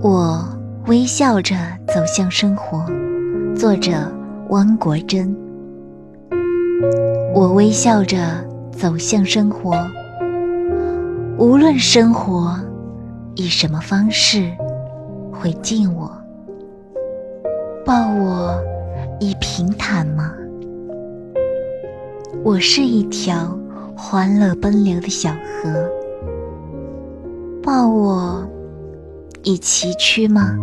我微笑着走向生活。作者：汪国真。我微笑着走向生活，无论生活以什么方式会敬我，抱我以平坦吗？我是一条欢乐奔流的小河，抱我以崎岖吗？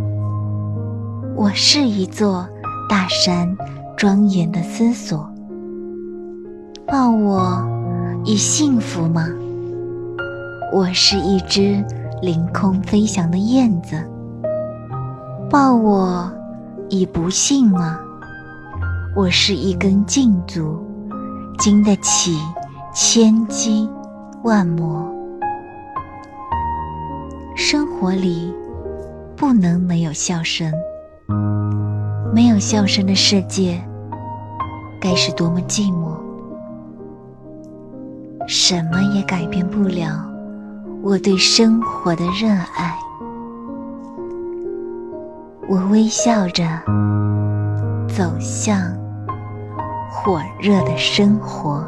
我是一座大山庄严的思索，抱我以幸福吗？我是一只凌空飞翔的燕子，抱我以不幸吗？我是一根劲足。经得起千击万磨，生活里不能没有笑声。没有笑声的世界，该是多么寂寞！什么也改变不了我对生活的热爱。我微笑着走向。火热的生活。